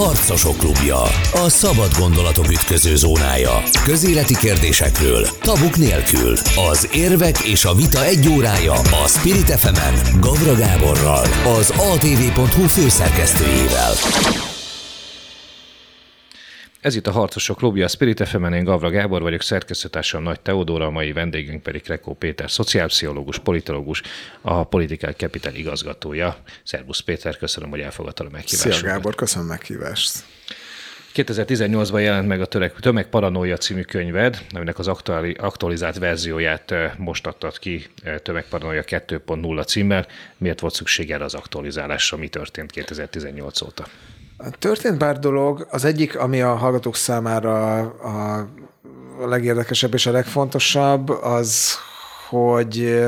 Harcosok klubja. A szabad gondolatok ütköző zónája. Közéleti kérdésekről, tabuk nélkül. Az érvek és a vita egy órája a Spirit fm Gavra Gáborral, az atv.hu főszerkesztőjével. Ez itt a Harcosok Klubja, a Spirit fm én Gavra Gábor vagyok, szerkesztőtársam Nagy Teodóra, a mai vendégünk pedig Rekó Péter, szociálpszichológus, politológus, a Political Capital igazgatója. Szervusz Péter, köszönöm, hogy elfogadtad a meghívást. Szia Gábor, köszönöm a meghívást. 2018-ban jelent meg a Tömegparanója című könyved, aminek az aktuali, aktualizált verzióját most adtad ki Tömegparanója 2.0 címmel. Miért volt szükség erre az aktualizálásra? Mi történt 2018 óta? Történt pár dolog. Az egyik, ami a hallgatók számára a, legérdekesebb és a legfontosabb, az, hogy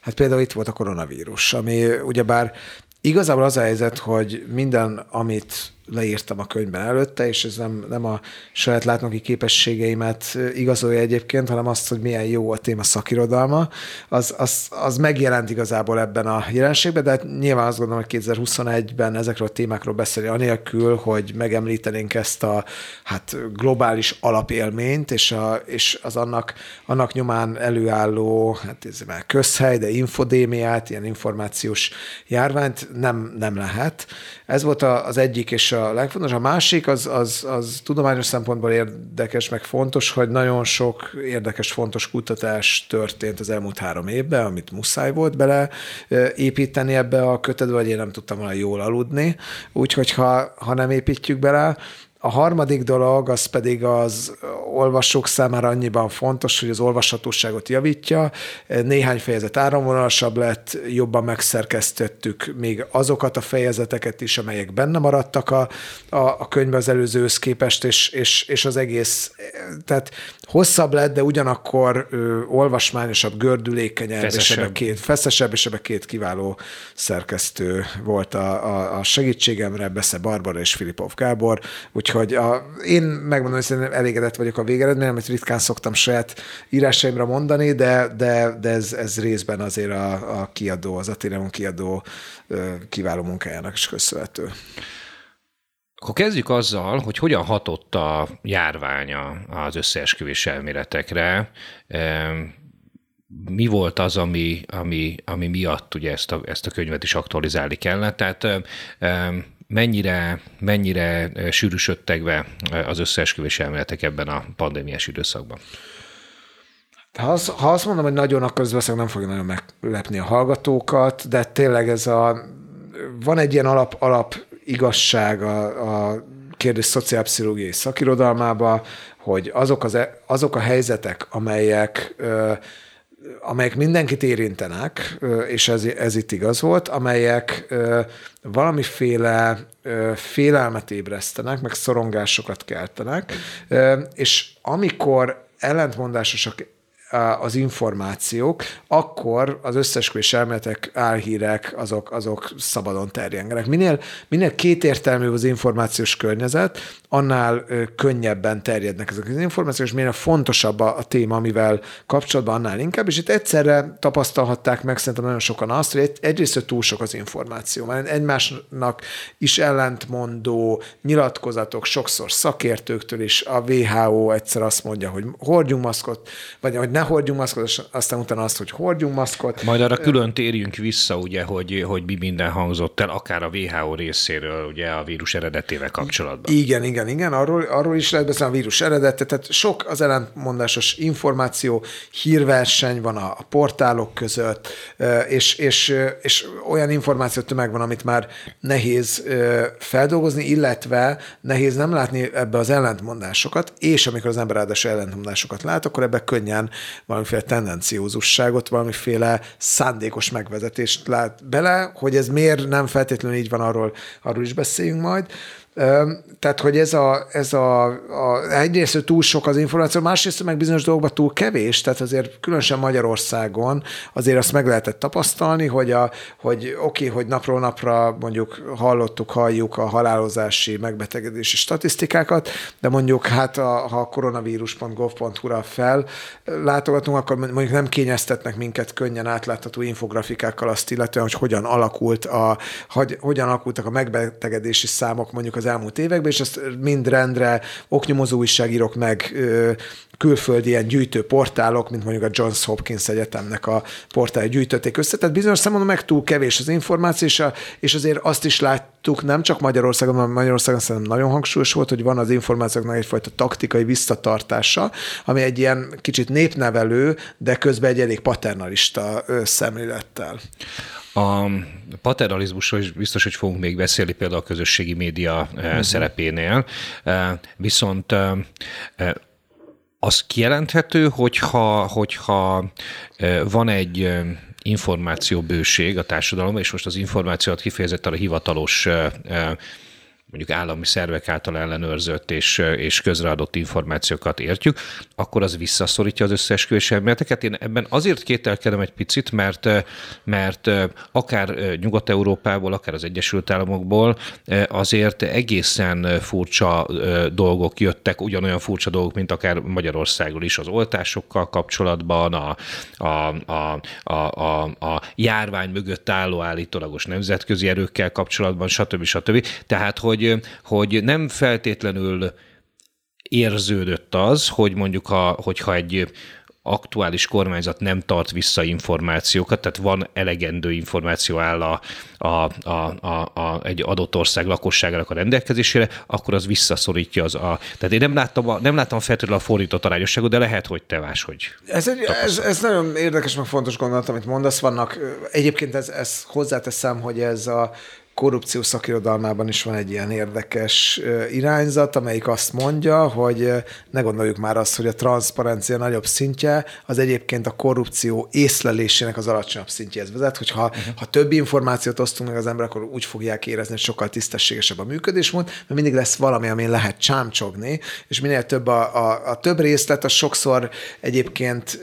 hát például itt volt a koronavírus, ami ugyebár igazából az a helyzet, hogy minden, amit leírtam a könyvben előtte, és ez nem, nem a saját látnoki képességeimet igazolja egyébként, hanem azt, hogy milyen jó a téma szakirodalma, az, az, az megjelent igazából ebben a jelenségben, de hát nyilván azt gondolom, hogy 2021-ben ezekről a témákról beszélni anélkül, hogy megemlítenénk ezt a hát globális alapélményt, és, a, és az annak, annak nyomán előálló hát ez már közhely, de infodémiát, ilyen információs járványt nem, nem lehet. Ez volt az egyik és a legfontosabb. A másik az, az, az tudományos szempontból érdekes, meg fontos, hogy nagyon sok érdekes, fontos kutatás történt az elmúlt három évben, amit muszáj volt bele építeni ebbe a kötetbe, vagy én nem tudtam volna jól aludni. Úgyhogy ha, ha nem építjük bele, a harmadik dolog az pedig az olvasók számára annyiban fontos, hogy az olvashatóságot javítja. Néhány fejezet áramvonalasabb lett, jobban megszerkesztettük még azokat a fejezeteket is, amelyek benne maradtak a, a, a könyvbe az előzőhöz képest, és, és, és az egész, tehát hosszabb lett, de ugyanakkor ö, olvasmányosabb, gördülékenyebb, feszesebb. és ebbe két, feszesebb, és ebbe két kiváló szerkesztő volt a, a, a segítségemre, Besze Barbara és Filipov Gábor, úgyhogy a, én megmondom, hogy elégedett vagyok a végeredmény, amit ritkán szoktam saját írásaimra mondani, de, de, de ez, ez részben azért a, a kiadó, az Atelier kiadó kiváló munkájának is köszönhető. Akkor kezdjük azzal, hogy hogyan hatott a járványa az összeesküvés elméletekre. Mi volt az, ami, ami, ami miatt ugye ezt a, ezt a könyvet is aktualizálni kellett? Tehát mennyire, mennyire sűrűsödtek be az összeesküvés elméletek ebben a pandémiás időszakban? Ha, az, ha azt mondom, hogy nagyon, akkor ez nem fogja nagyon meglepni a hallgatókat, de tényleg ez a, van egy ilyen alap, alap igazság a, a kérdés szociálpszichológiai szakirodalmába, hogy azok, az, e, azok a helyzetek, amelyek amelyek mindenkit érintenek, és ez, ez itt igaz volt, amelyek valamiféle félelmet ébresztenek, meg szorongásokat keltenek, és amikor ellentmondásosak az információk, akkor az összesküvés elméletek, álhírek, azok, azok szabadon terjengenek. Minél, minél kétértelmű az információs környezet, annál könnyebben terjednek ezek az információk, és minél fontosabb a, a téma, amivel kapcsolatban, annál inkább. És itt egyszerre tapasztalhatták meg szerintem nagyon sokan azt, hogy egy, egyrészt túl sok az információ, mert egymásnak is ellentmondó nyilatkozatok, sokszor szakértőktől is, a WHO egyszer azt mondja, hogy hordjunk maszkot, vagy hogy ne hordjunk maszkot, aztán utána azt, hogy hordjunk maszkot. Majd arra külön térjünk vissza, ugye, hogy, hogy mi minden hangzott el, akár a WHO részéről, ugye a vírus eredetével kapcsolatban. Igen, igen, igen, arról, arról is lehet beszélni a vírus eredete, tehát sok az ellentmondásos információ, hírverseny van a, a portálok között, és, és, és olyan információ tömeg van, amit már nehéz feldolgozni, illetve nehéz nem látni ebbe az ellentmondásokat, és amikor az ember ráadásul ellentmondásokat lát, akkor ebbe könnyen valamiféle tendenciózusságot, valamiféle szándékos megvezetést lát bele, hogy ez miért nem feltétlenül így van, arról, arról is beszéljünk majd. Tehát, hogy ez a, ez a, a egyrészt túl sok az információ, másrészt meg bizonyos dolgokban túl kevés, tehát azért különösen Magyarországon azért azt meg lehetett tapasztalni, hogy, a, hogy oké, hogy napról napra mondjuk hallottuk, halljuk a halálozási, megbetegedési statisztikákat, de mondjuk hát a, ha koronavírus.gov.hu-ra fel látogatunk, akkor mondjuk nem kényeztetnek minket könnyen átlátható infografikákkal azt illetően, hogy hogyan alakult a, hogy, hogyan alakultak a megbetegedési számok mondjuk az elmúlt években, és ezt mind rendre oknyomozó újságírók meg külföldi ilyen gyűjtő portálok, mint mondjuk a Johns Hopkins Egyetemnek a portálja gyűjtötték össze. Tehát bizonyos szempontból meg túl kevés az információ, és, a, és azért azt is láttuk, nem csak Magyarországon, hanem Magyarországon szerintem nagyon hangsúlyos volt, hogy van az információknak egyfajta taktikai visszatartása, ami egy ilyen kicsit népnevelő, de közben egy elég paternalista szemlélettel. A paternalizmusról is biztos, hogy fogunk még beszélni például a közösségi média uh-huh. szerepénél, viszont az kijelenthető, hogyha, hogyha van egy információbőség a társadalomban, és most az információt kifejezetten a hivatalos mondjuk állami szervek által ellenőrzött és, és közreadott információkat értjük, akkor az visszaszorítja az összeesküvés elméleteket. Én ebben azért kételkedem egy picit, mert, mert akár Nyugat-Európából, akár az Egyesült Államokból azért egészen furcsa dolgok jöttek, ugyanolyan furcsa dolgok, mint akár Magyarországról is az oltásokkal kapcsolatban, a, a, a, a, a, a járvány mögött álló állítólagos nemzetközi erőkkel kapcsolatban, stb. stb. Tehát, hogy hogy, hogy nem feltétlenül érződött az, hogy mondjuk, ha, hogyha egy aktuális kormányzat nem tart vissza információkat, tehát van elegendő információ áll a, a, a, a, a, egy adott ország lakosságának a rendelkezésére, akkor az visszaszorítja az a... Tehát én nem láttam, a, nem láttam feltétlenül a fordított arányosságot, de lehet, hogy te hogy. Ez, egy, ez, ez nagyon érdekes, meg fontos gondolat, amit mondasz. Vannak, egyébként ez, ez hozzáteszem, hogy ez a korrupció szakirodalmában is van egy ilyen érdekes irányzat, amelyik azt mondja, hogy ne gondoljuk már azt, hogy a transzparencia nagyobb szintje az egyébként a korrupció észlelésének az alacsonyabb szintjéhez vezet, hogyha uh-huh. ha több információt osztunk meg az emberek, akkor úgy fogják érezni, hogy sokkal tisztességesebb a működésmód, mert mindig lesz valami, amin lehet csámcsogni, és minél több a, a, a több részlet, az sokszor egyébként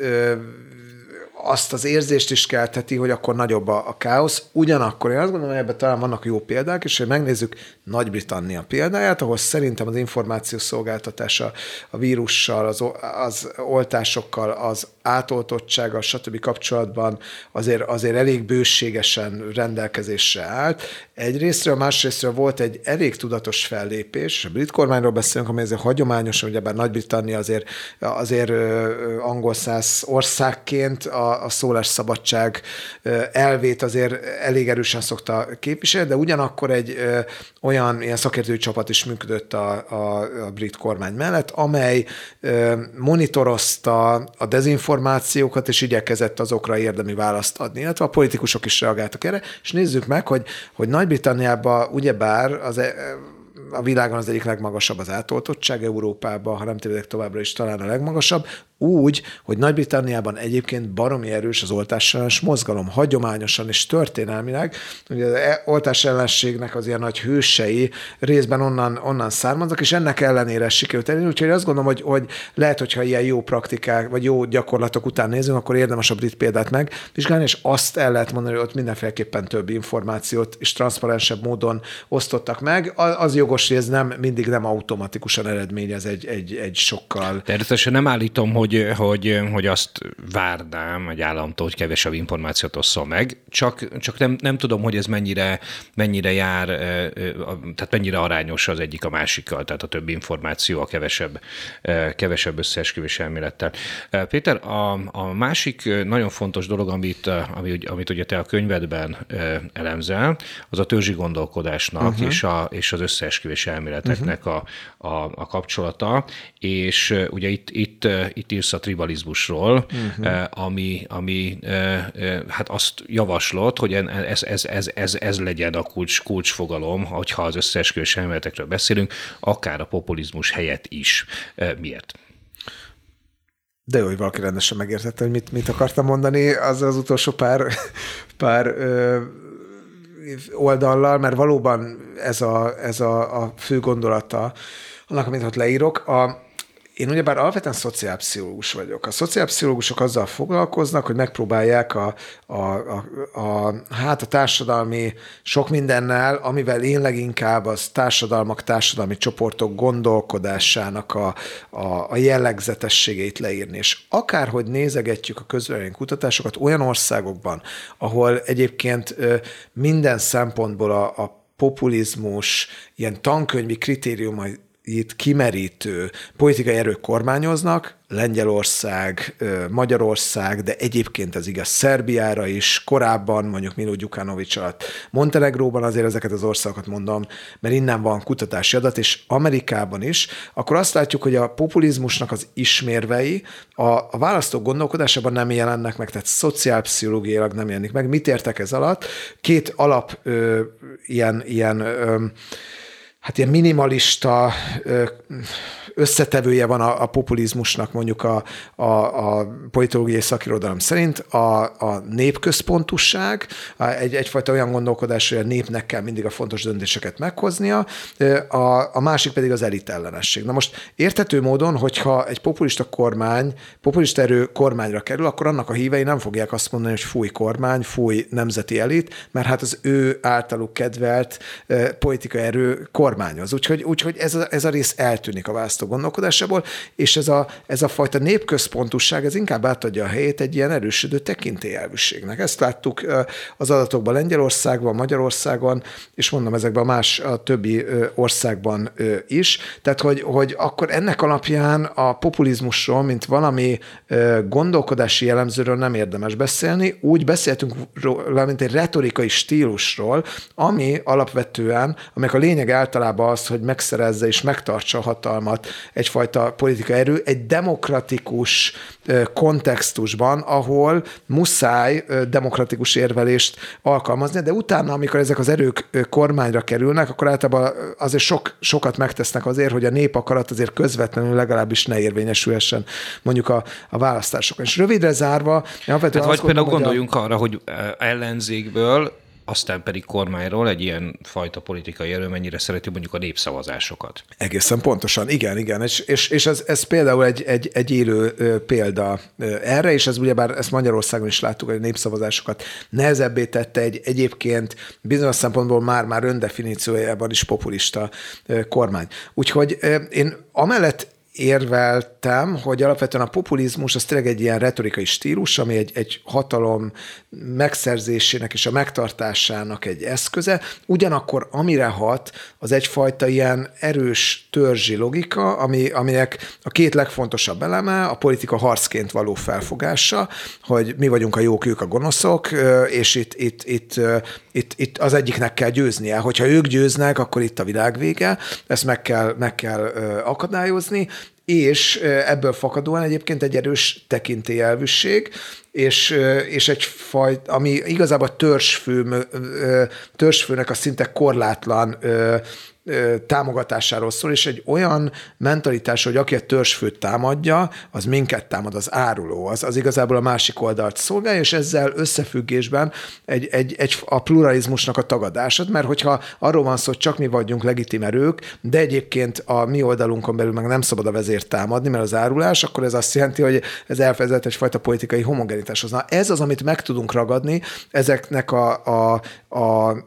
azt az érzést is kelteti, hogy akkor nagyobb a, a káosz. Ugyanakkor én azt gondolom, hogy ebben talán vannak jó példák, és hogy megnézzük Nagy-Britannia példáját, ahol szerintem az információ szolgáltatása a vírussal, az, az oltásokkal, az átoltottsággal, stb. kapcsolatban azért, azért elég bőségesen rendelkezésre állt. Egyrésztről, másrésztről volt egy elég tudatos fellépés, a brit kormányról beszélünk, ami azért hagyományosan, ugyebár Nagy-Britannia azért, azért angol száz országként a, a szólásszabadság elvét azért elég erősen szokta képviselni, de ugyanakkor egy olyan ilyen szakértői csapat is működött a, a, a brit kormány mellett, amely monitorozta a dezinformációkat, és igyekezett azokra érdemi választ adni, illetve a politikusok is reagáltak erre, és nézzük meg, hogy, hogy Nagy-Britanniában ugyebár az a világon az egyik legmagasabb az átoltottság, Európában, ha nem tévedek továbbra is talán a legmagasabb, úgy, hogy Nagy-Britanniában egyébként baromi erős az oltásellenes mozgalom, hagyományosan és történelmileg. Ugye az e- oltás ellenségnek az ilyen nagy hősei részben onnan, onnan származnak, és ennek ellenére sikerült elérni. Úgyhogy azt gondolom, hogy, hogy lehet, hogyha ilyen jó praktikák, vagy jó gyakorlatok után nézünk, akkor érdemes a brit példát megvizsgálni, és azt el lehet mondani, hogy ott mindenféleképpen több információt és transzparensebb módon osztottak meg. Az jogos, hogy ez nem mindig nem automatikusan eredményez egy, egy, egy sokkal. Természetesen nem állítom, hogy hogy, hogy, hogy azt várnám egy államtól, hogy kevesebb információt osszon meg, csak, csak nem, nem tudom, hogy ez mennyire, mennyire jár, tehát mennyire arányos az egyik a másikkal, tehát a több információ a kevesebb, kevesebb összeesküvés elmélettel. Péter, a, a másik nagyon fontos dolog, amit, amit, amit ugye te a könyvedben elemzel, az a törzsi gondolkodásnak uh-huh. és, a, és az összeesküvés elméleteknek uh-huh. a, a, a kapcsolata, és ugye itt, itt, itt írsz a tribalizmusról, uh-huh. ami, ami eh, eh, hát azt javaslott, hogy ez, ez, ez, ez, ez legyen a kulcs, kulcsfogalom, hogyha az összeesküvés elméletekről beszélünk, akár a populizmus helyett is. Miért? De jó, hogy valaki rendesen megértette, hogy mit, mit akartam mondani az az utolsó pár, pár ö, oldallal, mert valóban ez a, ez a, a fő gondolata annak, amit ott leírok. A, én ugyebár alapvetően szociálpszichológus vagyok. A szociálpszichológusok azzal foglalkoznak, hogy megpróbálják a, a, a, a, hát a társadalmi sok mindennel, amivel én leginkább az társadalmak, társadalmi csoportok gondolkodásának a, a, a jellegzetességét leírni. És akárhogy nézegetjük a közvélemény kutatásokat olyan országokban, ahol egyébként minden szempontból a, a populizmus ilyen tankönyvi kritériumai itt kimerítő politikai erők kormányoznak, Lengyelország, Magyarország, de egyébként ez igaz Szerbiára is, korábban mondjuk Milo Gyukanovics alatt Montenegróban azért ezeket az országokat mondom, mert innen van kutatási adat, és Amerikában is, akkor azt látjuk, hogy a populizmusnak az ismérvei a, a választók gondolkodásában nem jelennek meg, tehát szociálpszichológiailag nem jelenik meg. Mit értek ez alatt? Két alap ö, ilyen, ilyen ö, hát ilyen minimalista összetevője van a, a populizmusnak mondjuk a, a, a politológiai szakirodalom szerint, a, a népközpontusság, egy, egyfajta olyan gondolkodás, hogy a népnek kell mindig a fontos döntéseket meghoznia, a, a másik pedig az elitellenesség. Na most értető módon, hogyha egy populista kormány, populista erő kormányra kerül, akkor annak a hívei nem fogják azt mondani, hogy fúj kormány, fúj nemzeti elit, mert hát az ő általuk kedvelt politikai erő kormányoz. Úgyhogy, úgyhogy ez, a, ez a rész eltűnik a választó választó gondolkodásából, és ez a, ez a fajta népközpontúság, ez inkább átadja a helyét egy ilyen erősödő tekintélyelvűségnek. Ezt láttuk az adatokban Lengyelországban, Magyarországon, és mondom ezekben a más a többi országban is. Tehát, hogy, hogy akkor ennek alapján a populizmusról, mint valami gondolkodási jellemzőről nem érdemes beszélni, úgy beszéltünk róla, mint egy retorikai stílusról, ami alapvetően, aminek a lényeg általában az, hogy megszerezze és megtartsa a hatalmat egyfajta politika erő egy demokratikus kontextusban, ahol muszáj demokratikus érvelést alkalmazni, de utána, amikor ezek az erők kormányra kerülnek, akkor általában azért sok, sokat megtesznek azért, hogy a nép akarat azért közvetlenül legalábbis ne érvényesülhessen mondjuk a, a választásokon. És rövidre zárva, hát vagy például gondoljunk a... arra, hogy ellenzékből aztán pedig kormányról egy ilyen fajta politikai erő mennyire szereti mondjuk a népszavazásokat. Egészen pontosan, igen, igen. És, és, és ez, ez például egy, egy, egy élő példa erre, és ez ugyebár ezt Magyarországon is láttuk, hogy a népszavazásokat nehezebbé tette egy egyébként bizonyos szempontból már-már öndefiníciójában is populista kormány. Úgyhogy én amellett érveltem, hogy alapvetően a populizmus az tényleg egy ilyen retorikai stílus, ami egy, egy hatalom megszerzésének és a megtartásának egy eszköze, ugyanakkor amire hat, az egyfajta ilyen erős törzsi logika, ami, aminek a két legfontosabb eleme a politika harcként való felfogása, hogy mi vagyunk a jók, ők a gonoszok, és itt, itt, itt, itt, itt az egyiknek kell győznie. Hogyha ők győznek, akkor itt a világ vége, ezt meg kell, meg kell akadályozni, és ebből fakadóan egyébként egy erős tekintélyelvűség, és, és egy faj, ami igazából törzsfő, törzsfőnek a szinte korlátlan támogatásáról szól, és egy olyan mentalitás, hogy aki a törzsfőt támadja, az minket támad, az áruló, az, az igazából a másik oldalt szolgálja, és ezzel összefüggésben egy, egy, egy, a pluralizmusnak a tagadásod, mert hogyha arról van szó, hogy csak mi vagyunk legitim erők, de egyébként a mi oldalunkon belül meg nem szabad a vezért támadni, mert az árulás, akkor ez azt jelenti, hogy ez elfedett egyfajta politikai homogenitáshoz. Na ez az, amit meg tudunk ragadni ezeknek a, a, a, a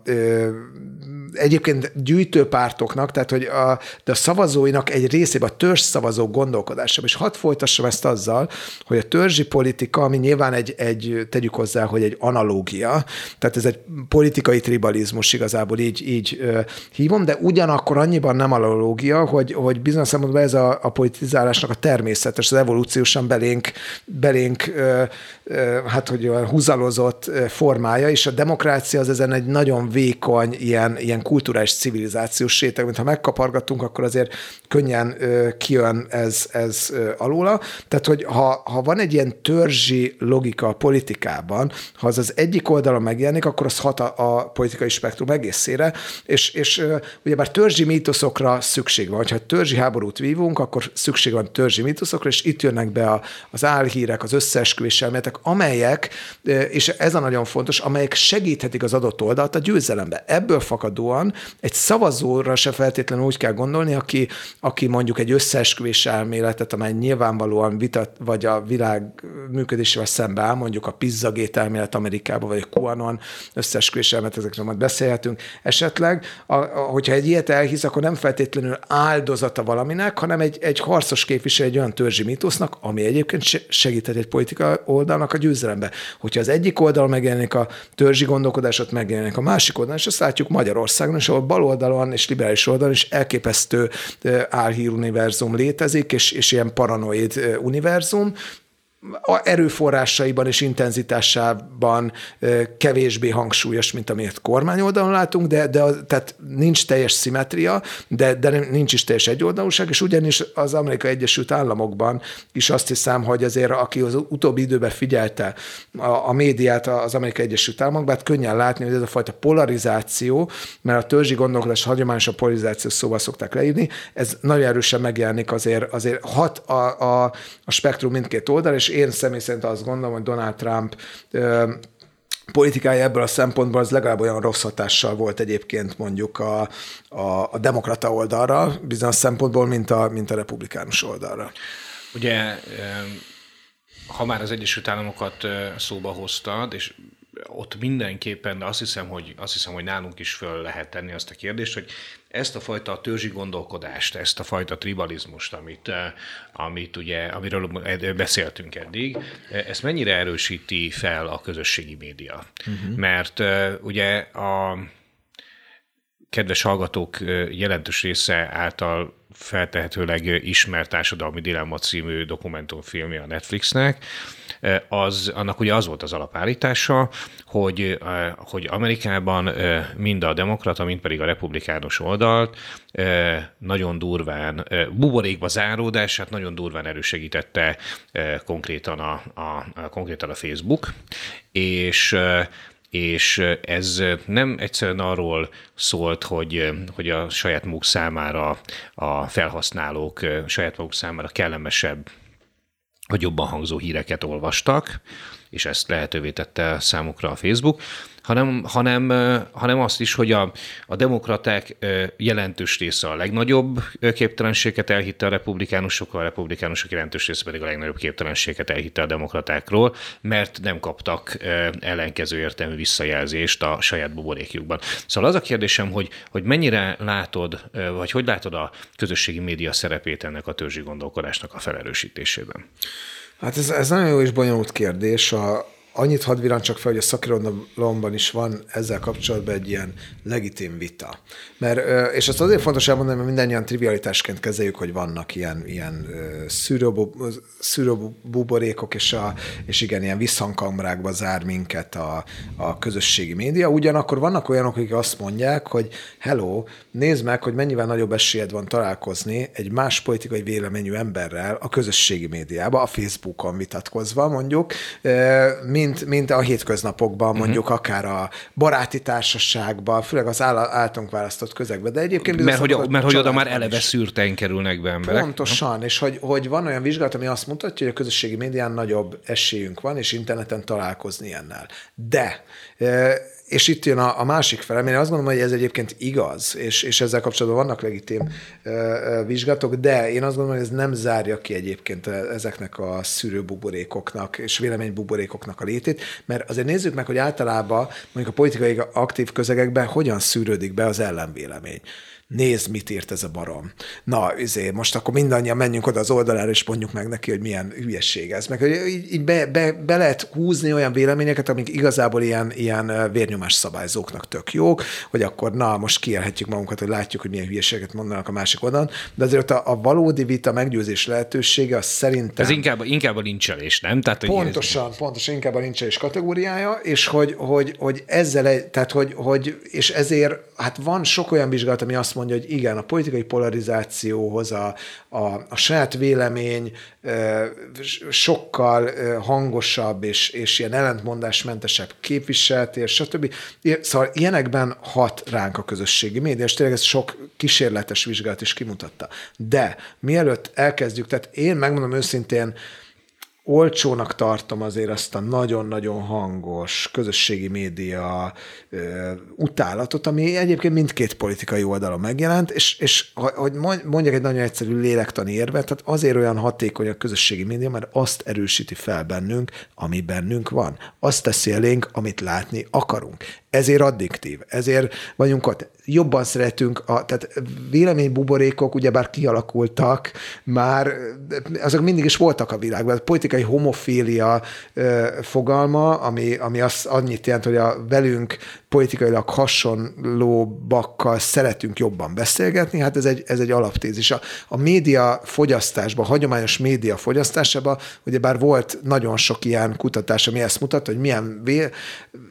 egyébként gyűjtőpártoknak, tehát hogy a, de a szavazóinak egy részében a törzs szavazó gondolkodása. És hadd folytassam ezt azzal, hogy a törzsi politika, ami nyilván egy, egy tegyük hozzá, hogy egy analógia, tehát ez egy politikai tribalizmus igazából így, így hívom, de ugyanakkor annyiban nem analógia, hogy, hogy bizonyos szempontból ez a, a politizálásnak a természetes, az evolúciósan belénk, belénk ö, hát hogy húzalozott formája, és a demokrácia az ezen egy nagyon vékony, ilyen, ilyen kulturális civilizációs réteg, mint ha megkapargatunk, akkor azért könnyen kijön ez, ez alóla. Tehát, hogy ha, ha van egy ilyen törzsi logika a politikában, ha az az egyik oldalon megjelenik, akkor az hat a, a politikai spektrum egészére, és, és ugyebár törzsi mítoszokra szükség van. Ha törzsi háborút vívunk, akkor szükség van törzsi mítoszokra, és itt jönnek be a, az álhírek, az összeesküvés elméletek, amelyek, és ez a nagyon fontos, amelyek segíthetik az adott oldalt a győzelembe. Ebből fakadóan egy szavazó diktátorral se feltétlenül úgy kell gondolni, aki, aki mondjuk egy összeesküvés elméletet, amely nyilvánvalóan vitat, vagy a világ működésével szembe áll, mondjuk a pizzagét elmélet Amerikában, vagy a QAnon összeesküvés elmélet, ezekről majd beszélhetünk esetleg. A, a, hogyha egy ilyet elhisz, akkor nem feltétlenül áldozata valaminek, hanem egy, egy harcos képviselő egy olyan törzsi mítosznak, ami egyébként segíthet egy politika oldalnak a győzelembe. Hogyha az egyik oldal megjelenik a törzsi gondolkodás, ott megjelenik a másik oldalon, és azt látjuk Magyarországon, és ahol bal oldalon és liberális oldalon is elképesztő álhír univerzum létezik, és, és ilyen paranoid univerzum, a erőforrásaiban és intenzitásában kevésbé hangsúlyos, mint amit kormányoldalon látunk, de, de tehát nincs teljes szimetria, de, de nincs is teljes egyoldalúság, és ugyanis az Amerikai Egyesült Államokban is azt hiszem, hogy azért aki az utóbbi időben figyelte a, a médiát az Amerikai Egyesült Államokban, hát könnyen látni, hogy ez a fajta polarizáció, mert a törzsi gondolkodás hagyományos a polarizáció szóval szokták leírni, ez nagyon erősen megjelenik azért, azért hat a, a, a spektrum mindkét oldal, és én személy szerint azt gondolom, hogy Donald Trump politikája ebből a szempontból az legalább olyan rossz hatással volt egyébként mondjuk a, a, a demokrata oldalra, bizonyos szempontból, mint a, mint a republikánus oldalra. Ugye, ha már az Egyesült Államokat szóba hoztad, és ott mindenképpen, de azt hiszem, hogy, azt hiszem, hogy nálunk is föl lehet tenni azt a kérdést, hogy ezt a fajta törzsi gondolkodást, ezt a fajta tribalizmust, amit, eh, amit ugye, amiről beszéltünk eddig, eh, ezt mennyire erősíti fel a közösségi média? Uh-huh. Mert eh, ugye a kedves hallgatók jelentős része által feltehetőleg ismert Társadalmi Dilemma című dokumentumfilmje a Netflixnek, az, annak ugye az volt az alapállítása, hogy, hogy Amerikában mind a demokrata, mind pedig a republikánus oldalt nagyon durván, buborékba záródását nagyon durván erősegítette konkrétan a, a, konkrétan a Facebook, és és ez nem egyszerűen arról szólt, hogy, hogy a saját maguk számára a felhasználók saját maguk számára kellemesebb hogy jobban hangzó híreket olvastak, és ezt lehetővé tette számukra a Facebook, hanem, hanem, hanem azt is, hogy a, a demokraták jelentős része a legnagyobb képtelenséget elhitte a republikánusokkal, a republikánusok jelentős része pedig a legnagyobb képtelenséget elhitte a demokratákról, mert nem kaptak ellenkező értelmű visszajelzést a saját buborékjukban. Szóval az a kérdésem, hogy, hogy mennyire látod, vagy hogy látod a közösségi média szerepét ennek a törzsi gondolkodásnak a felerősítésében? Hát ez, ez nagyon jó és bonyolult kérdés. A, Annyit hadd csak fel, hogy a szakirodalomban is van ezzel kapcsolatban egy ilyen legitim vita. Mert, és ezt azért fontos elmondani, mert mindannyian trivialitásként kezeljük, hogy vannak ilyen, ilyen szűrőbuborékok, és, a, és igen, ilyen visszhangkamrákba zár minket a, a közösségi média. Ugyanakkor vannak olyanok, akik azt mondják, hogy hello, nézd meg, hogy mennyivel nagyobb esélyed van találkozni egy más politikai véleményű emberrel a közösségi médiában, a Facebookon vitatkozva mondjuk, mint mint, mint a hétköznapokban, mhm. mondjuk uh-huh. akár a baráti társaságban, főleg az általunk választott közegben, de egyébként... Mert hogy, mert hogy oda már eleve szűrten kerülnek be emberek. Pontosan, és hogy, hogy van olyan vizsgálat, ami azt mutatja, hogy a közösségi médián nagyobb esélyünk van, és interneten találkozni ilyennel. De és itt jön a, a másik fele, én azt gondolom, hogy ez egyébként igaz, és, és ezzel kapcsolatban vannak legitim ö, vizsgálatok, de én azt gondolom, hogy ez nem zárja ki egyébként ezeknek a szűrőbuborékoknak és véleménybuborékoknak a létét, mert azért nézzük meg, hogy általában mondjuk a politikai aktív közegekben hogyan szűrődik be az ellenvélemény nézd, mit írt ez a barom. Na, izé, most akkor mindannyian menjünk oda az oldalára, és mondjuk meg neki, hogy milyen hülyesség ez. Meg hogy így, így be, be, be, lehet húzni olyan véleményeket, amik igazából ilyen, ilyen vérnyomás szabályzóknak tök jók, hogy akkor na, most kielhetjük magunkat, hogy látjuk, hogy milyen hülyeséget mondanak a másik oldalon, de azért a, a valódi vita meggyőzés lehetősége, az szerintem... Ez inkább, inkább a lincselés, nem? Tehát, hogy pontosan, ez... pontosan, inkább a lincselés kategóriája, és hogy, hogy, hogy ezzel, tehát hogy, hogy, és ezért, hát van sok olyan vizsgálat, ami azt mondja, hogy igen, a politikai polarizációhoz a, a, a saját vélemény sokkal hangosabb és, és ilyen ellentmondásmentesebb képviseletés, stb. Szóval ilyenekben hat ránk a közösségi média, és tényleg ez sok kísérletes vizsgálat is kimutatta. De mielőtt elkezdjük, tehát én megmondom őszintén, olcsónak tartom azért azt a nagyon-nagyon hangos közösségi média ö, utálatot, ami egyébként mindkét politikai oldalon megjelent, és, és hogy mondjak egy nagyon egyszerű lélektani érvet, tehát azért olyan hatékony a közösségi média, mert azt erősíti fel bennünk, ami bennünk van. Azt teszi elénk, amit látni akarunk. Ezért addiktív, ezért vagyunk ott. Jobban szeretünk, a, tehát véleménybuborékok ugyebár kialakultak, már azok mindig is voltak a világban. A politikai homofília fogalma, ami, ami azt annyit jelent, hogy a velünk politikailag hasonlóbakkal szeretünk jobban beszélgetni, hát ez egy, ez egy alaptézis. A, a média fogyasztásban, hagyományos média fogyasztásában, ugyebár volt nagyon sok ilyen kutatás, ami ezt mutat, hogy milyen vé,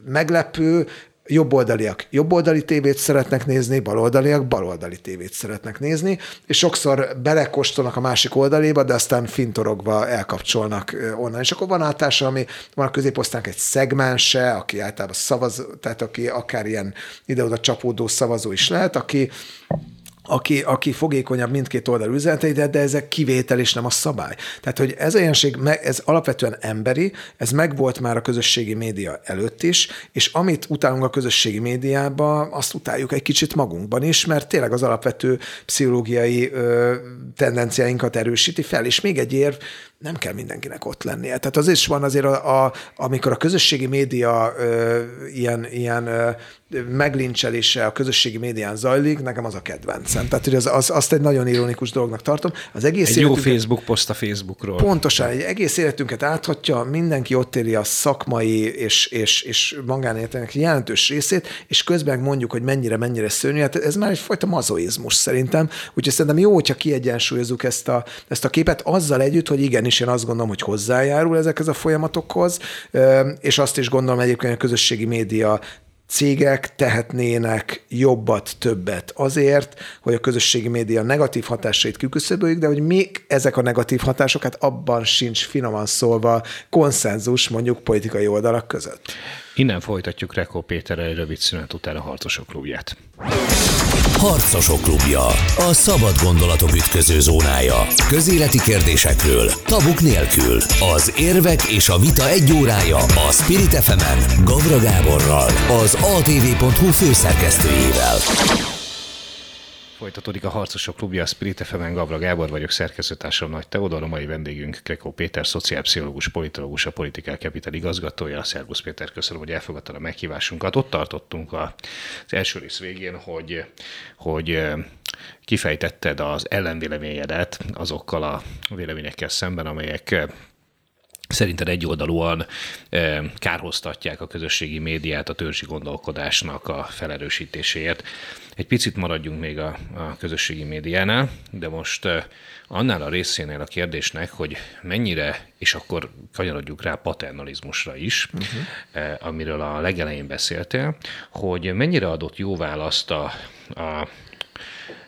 meglepő, jobboldaliak jobboldali tévét szeretnek nézni, baloldaliak baloldali tévét szeretnek nézni, és sokszor belekostolnak a másik oldaléba, de aztán fintorogva elkapcsolnak onnan. És akkor van átása, ami van a középosztánk egy szegmense, aki általában szavaz, tehát aki akár ilyen ide-oda csapódó szavazó is lehet, aki aki, aki fogékonyabb mindkét oldal üzenetei, de, de ezek kivétel és nem a szabály. Tehát, hogy ez a jelenség, ez alapvetően emberi, ez megvolt már a közösségi média előtt is, és amit utálunk a közösségi médiába, azt utáljuk egy kicsit magunkban is, mert tényleg az alapvető pszichológiai ö, tendenciáinkat erősíti fel. És még egy érv, nem kell mindenkinek ott lennie. Tehát az is van azért, a, a, amikor a közösségi média ö, ilyen, ilyen ö, meglincselése a közösségi médián zajlik, nekem az a kedvencem. Tehát hogy az, az, azt egy nagyon ironikus dolognak tartom. Az egész egy jó Facebook poszt a Facebookról. Pontosan, egy egész életünket áthatja, mindenki ott éli a szakmai és, és, és magánéletének jelentős részét, és közben mondjuk, hogy mennyire, mennyire szörnyű. Hát ez már egyfajta mazoizmus szerintem. Úgyhogy szerintem jó, hogyha kiegyensúlyozunk ezt a, ezt a képet azzal együtt, hogy igenis én azt gondolom, hogy hozzájárul ezekhez a folyamatokhoz, és azt is gondolom egyébként, a közösségi média cégek tehetnének jobbat, többet azért, hogy a közösségi média negatív hatásait kiküszöböljük, de hogy még ezek a negatív hatások, hát abban sincs finoman szólva konszenzus mondjuk politikai oldalak között. Innen folytatjuk Rekó Péterrel egy rövid szünet után a Harcosok klubját. Harcosok klubja. A szabad gondolatok ütköző zónája. Közéleti kérdésekről, tabuk nélkül. Az érvek és a vita egy órája a Spirit fm Gavra Gáborral, az atv.hu főszerkesztőjével. Folytatódik a Harcosok Klubja, a Spirit fm Gavra Gábor vagyok, szerkesztőtársam Nagy Teodor, a mai vendégünk Krekó Péter, szociálpszichológus, politológus, a Politikál Capital igazgatója. Szervusz Péter, köszönöm, hogy elfogadtad a meghívásunkat. Ott tartottunk az első rész végén, hogy, hogy kifejtetted az ellenvéleményedet azokkal a véleményekkel szemben, amelyek szerinted egyoldalúan kárhoztatják a közösségi médiát a törzsi gondolkodásnak a felerősítéséért. Egy picit maradjunk még a, a közösségi médiánál, de most annál a részénél a kérdésnek, hogy mennyire, és akkor kanyarodjuk rá paternalizmusra is, uh-huh. amiről a legelején beszéltél, hogy mennyire adott jó választ a, a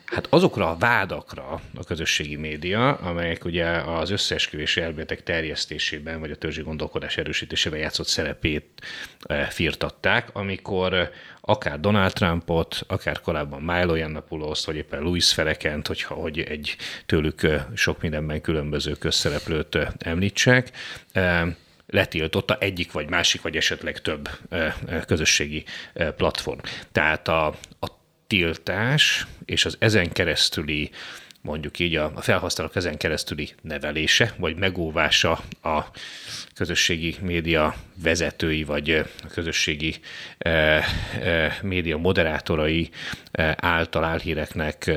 Hát azokra a vádakra a közösségi média, amelyek ugye az összeesküvési elméletek terjesztésében, vagy a törzsi gondolkodás erősítésében játszott szerepét e, firtatták, amikor akár Donald Trumpot, akár korábban Milo Yiannopoulos, vagy éppen Louis Ferekent, hogyha hogy egy tőlük e, sok mindenben különböző közszereplőt e, említsek, letiltotta egyik vagy másik, vagy esetleg több közösségi platform. Tehát a, a tiltás és az ezen keresztüli mondjuk így a felhasználók ezen keresztüli nevelése, vagy megóvása a közösségi média vezetői, vagy a közösségi eh, eh, média moderátorai eh, által álhíreknek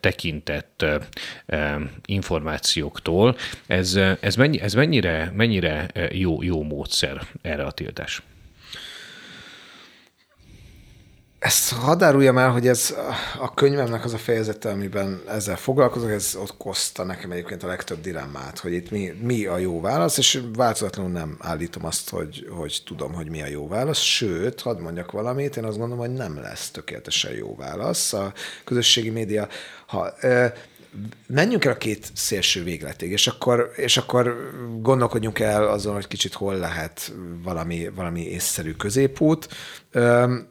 tekintett információktól. Ez, ez, mennyi, ez mennyire, mennyire jó, jó módszer erre a tiltás? Ezt hadd áruljam el, hogy ez a könyvemnek az a fejezete, amiben ezzel foglalkozok, ez okozta nekem egyébként a legtöbb dilemmát, hogy itt mi, mi a jó válasz, és változatlanul nem állítom azt, hogy, hogy tudom, hogy mi a jó válasz, sőt, hadd mondjak valamit, én azt gondolom, hogy nem lesz tökéletesen jó válasz. A közösségi média, ha menjünk el a két szélső végletig, és akkor, és akkor gondolkodjunk el azon, hogy kicsit hol lehet valami, valami észszerű középút.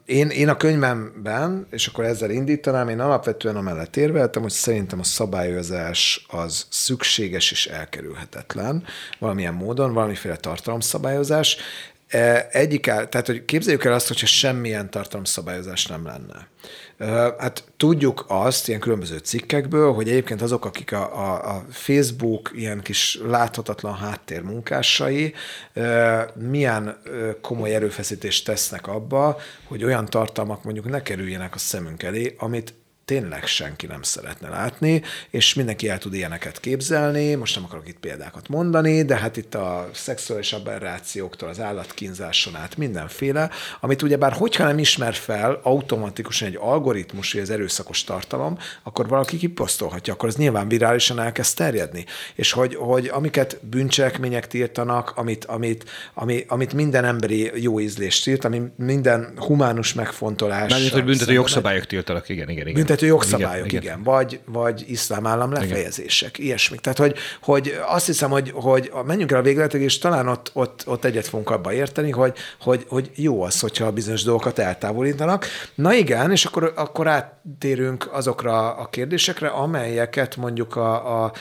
Én, én a könyvemben, és akkor ezzel indítanám, én alapvetően amellett érveltem, hogy szerintem a szabályozás az szükséges és elkerülhetetlen valamilyen módon, valamiféle tartalomszabályozás. E, egyik, tehát hogy képzeljük el azt, hogyha semmilyen tartalomszabályozás nem lenne. Hát tudjuk azt ilyen különböző cikkekből, hogy egyébként azok, akik a, a, a Facebook ilyen kis láthatatlan háttérmunkásai, milyen komoly erőfeszítést tesznek abba, hogy olyan tartalmak mondjuk ne kerüljenek a szemünk elé, amit tényleg senki nem szeretne látni, és mindenki el tud ilyeneket képzelni, most nem akarok itt példákat mondani, de hát itt a szexuális aberrációktól az állatkínzáson át mindenféle, amit ugyebár hogyha nem ismer fel automatikusan egy algoritmus, hogy az erőszakos tartalom, akkor valaki kiposztolhatja, akkor az nyilván virálisan elkezd terjedni. És hogy, hogy amiket bűncselekmények tiltanak, amit, amit, ami, amit minden emberi jó ízlést tilt, ami minden humánus megfontolás. Mármint, hogy büntető jogszabályok tiltanak, igen, igen, igen büntető jogszabályok, igen, igen. igen. Vagy, vagy iszlám állam lefejezések, igen. ilyesmik. Tehát, hogy, hogy azt hiszem, hogy, hogy menjünk el a végletig, és talán ott, ott, ott egyet fogunk abba érteni, hogy, hogy, hogy jó az, hogyha bizonyos dolgokat eltávolítanak. Na igen, és akkor, akkor áttérünk azokra a kérdésekre, amelyeket mondjuk a, a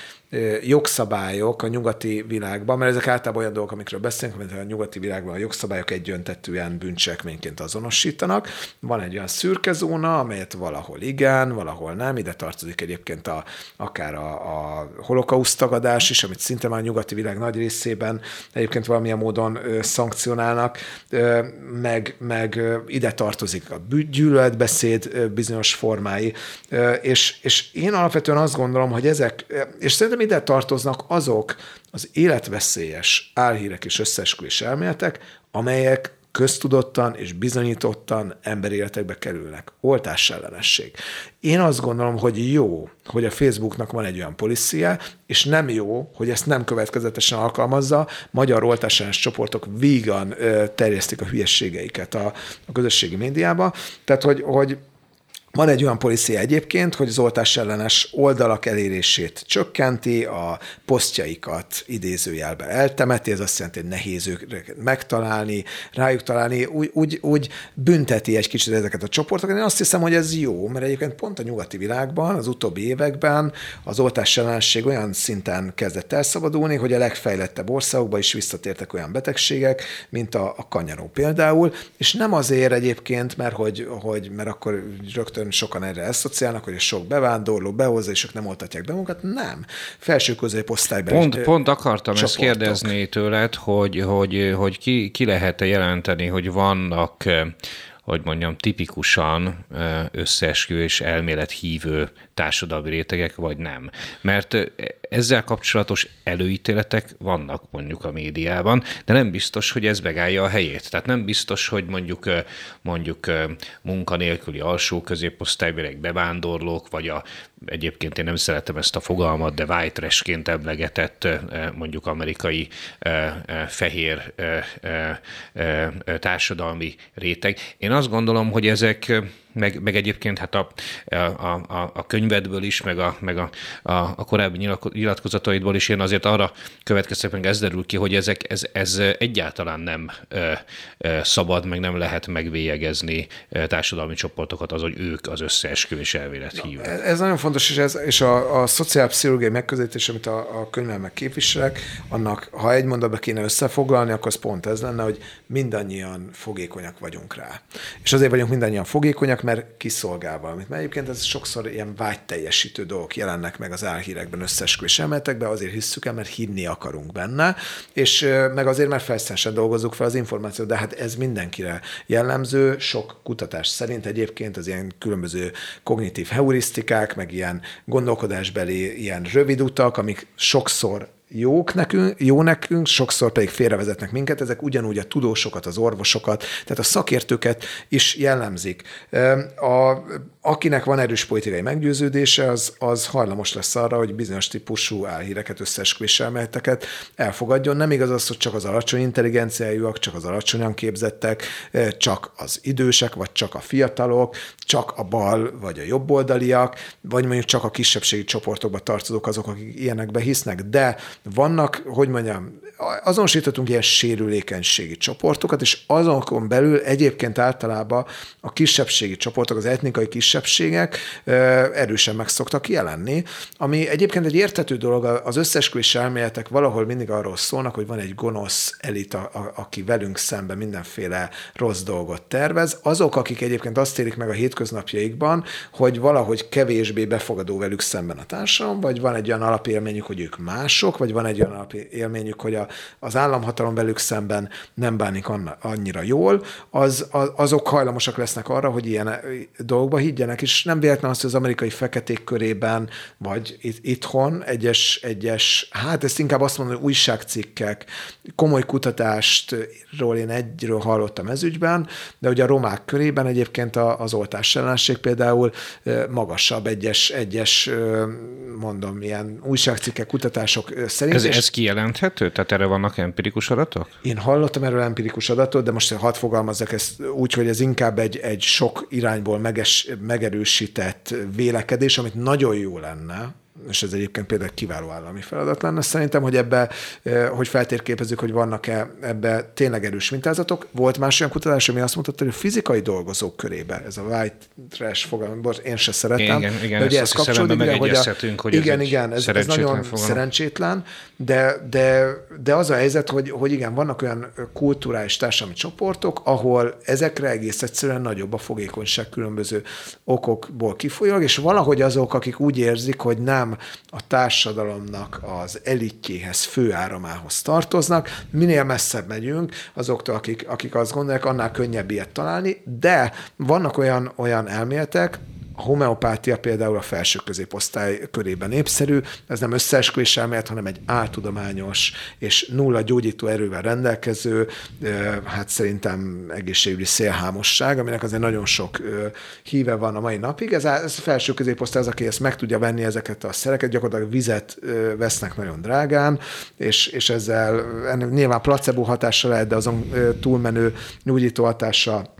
jogszabályok a nyugati világban, mert ezek általában olyan dolgok, amikről beszélünk, mint a nyugati világban a jogszabályok egyöntetűen bűncselekményként azonosítanak. Van egy olyan szürke zóna, amelyet valahol igen, valahol nem, ide tartozik egyébként a, akár a, a holokauszt tagadás is, amit szinte már a nyugati világ nagy részében egyébként valamilyen módon ö, szankcionálnak, ö, meg, meg ö, ide tartozik a gyűlöletbeszéd ö, bizonyos formái, ö, és, és én alapvetően azt gondolom, hogy ezek, és szerintem ide tartoznak azok az életveszélyes álhírek és összeesküvés elméletek, amelyek köztudottan és bizonyítottan emberi életekbe kerülnek. Oltás ellenesség. Én azt gondolom, hogy jó, hogy a Facebooknak van egy olyan policia, és nem jó, hogy ezt nem következetesen alkalmazza. Magyar oltásellenes csoportok vígan terjesztik a hülyességeiket a, a közösségi médiába. Tehát, hogy, hogy van egy olyan policia egyébként, hogy az oltás ellenes oldalak elérését csökkenti, a posztjaikat idézőjelbe eltemeti, ez azt jelenti, hogy nehéz őket megtalálni, rájuk találni, úgy, úgy, úgy bünteti egy kicsit ezeket a csoportokat. Én azt hiszem, hogy ez jó, mert egyébként pont a nyugati világban az utóbbi években az oltás olyan szinten kezdett elszabadulni, hogy a legfejlettebb országokban is visszatértek olyan betegségek, mint a, a kanyaró például, és nem azért egyébként, mert hogy, hogy mert akkor rögtön rögtön sokan erre eszociálnak, hogy sok bevándorló behozza, és ők nem oltatják be magukat. Nem. Felső középosztályban Pont, pont akartam csoportok. ezt kérdezni tőled, hogy, hogy, hogy ki, ki lehet-e jelenteni, hogy vannak hogy mondjam, tipikusan összeesküvés elmélet hívő társadalmi rétegek, vagy nem. Mert ezzel kapcsolatos előítéletek vannak mondjuk a médiában, de nem biztos, hogy ez megállja a helyét. Tehát nem biztos, hogy mondjuk mondjuk munkanélküli alsó középosztálybérek bevándorlók, vagy a egyébként én nem szeretem ezt a fogalmat, de white trash-ként emlegetett mondjuk amerikai fehér társadalmi réteg. Én azt gondolom, hogy ezek meg, meg egyébként hát a, a, a, a könyvedből is, meg a, meg a, a, a korábbi nyilatkozataidból is én azért arra következtek, meg ez derül ki, hogy ezek, ez, ez egyáltalán nem ö, ö, szabad, meg nem lehet megvélyegezni társadalmi csoportokat az, hogy ők az összeesküvés elvélet hívják. Ez nagyon fontos, és, ez, és a, a szociálpszichológiai megközelítés, amit a, a könyvemben képviselek, annak, ha egy mondatba kéne összefoglalni, akkor az pont ez lenne, hogy mindannyian fogékonyak vagyunk rá. És azért vagyunk mindannyian fogékonyak, mert kiszolgál valamit. Mert egyébként ez sokszor ilyen vágyteljesítő dolgok jelennek meg az álhírekben, összesküvés emeltekben, azért hisszük el, mert hinni akarunk benne, és meg azért, mert felszínesen dolgozzuk fel az információt, de hát ez mindenkire jellemző, sok kutatás szerint egyébként az ilyen különböző kognitív heurisztikák, meg ilyen gondolkodásbeli ilyen rövid utak, amik sokszor jók nekünk, jó nekünk, sokszor pedig félrevezetnek minket, ezek ugyanúgy a tudósokat, az orvosokat, tehát a szakértőket is jellemzik. A, akinek van erős politikai meggyőződése, az, az hajlamos lesz arra, hogy bizonyos típusú álhíreket, összeesküvés elméleteket elfogadjon. Nem igaz az, hogy csak az alacsony intelligenciájúak, csak az alacsonyan képzettek, csak az idősek, vagy csak a fiatalok, csak a bal vagy a jobboldaliak, vagy mondjuk csak a kisebbségi csoportokba tartozók azok, akik ilyenekbe hisznek. De vannak, hogy mondjam, azonosíthatunk ilyen sérülékenységi csoportokat, és azokon belül egyébként általában a kisebbségi csoportok, az etnikai kisebbségek erősen meg szoktak jelenni, ami egyébként egy értető dolog, az összesküvés elméletek valahol mindig arról szólnak, hogy van egy gonosz elit, a, a, aki velünk szemben mindenféle rossz dolgot tervez. Azok, akik egyébként azt érik meg a hétköznapjaikban, hogy valahogy kevésbé befogadó velük szemben a társadalom, vagy van egy olyan alapélményük, hogy ők mások, vagy van egy olyan alapélményük, hogy a, az államhatalom velük szemben nem bánik annyira jól, az, az, azok hajlamosak lesznek arra, hogy ilyen dolgokba higgyenek, és nem véletlen az, hogy az amerikai feketék körében, vagy itt, itthon egyes, egyes, hát ezt inkább azt mondom, hogy újságcikkek, komoly kutatástról én egyről hallottam ez ügyben, de ugye a romák körében egyébként az oltás ellenség például magasabb egyes, egyes mondom, ilyen újságcikkek, kutatások szerint. Ez, ez kijelenthető? Tehát erre vannak empirikus adatok? Én hallottam erről empirikus adatot, de most hadd fogalmazzak ezt úgy, hogy ez inkább egy, egy sok irányból meges, megerősített vélekedés, amit nagyon jó lenne, és ez egyébként például kiváló állami feladat lenne. Szerintem, hogy ebbe, eh, hogy feltérképezzük, hogy vannak-e ebbe tényleg erős mintázatok. Volt más olyan kutatás, ami azt mutatta, hogy a fizikai dolgozók körébe, ez a white trash fogalom, én se szeretem. Igen, igen, de ugye ez kapcsolódik, ide, hogy, a, hogy igen, ez igen, ez, ez nagyon fogalom. szerencsétlen, de, de, de az a helyzet, hogy, hogy igen, vannak olyan kulturális társadalmi csoportok, ahol ezekre egész egyszerűen nagyobb a fogékonyság különböző okokból kifolyólag, és valahogy azok, akik úgy érzik, hogy nem a társadalomnak az elitjéhez, főáramához tartoznak. Minél messzebb megyünk azoktól, akik, akik azt gondolják, annál könnyebb ilyet találni, de vannak olyan, olyan elméletek, a homeopátia például a felső középosztály körében népszerű, ez nem összeesküvés elmélet, hanem egy áltudományos és nulla gyógyító erővel rendelkező, hát szerintem egészségügyi szélhámosság, aminek azért nagyon sok híve van a mai napig. Ez a, felső középosztály az, aki ezt meg tudja venni ezeket a szereket, gyakorlatilag vizet vesznek nagyon drágán, és, és ezzel ennek nyilván placebo hatása lehet, de azon túlmenő gyógyító hatása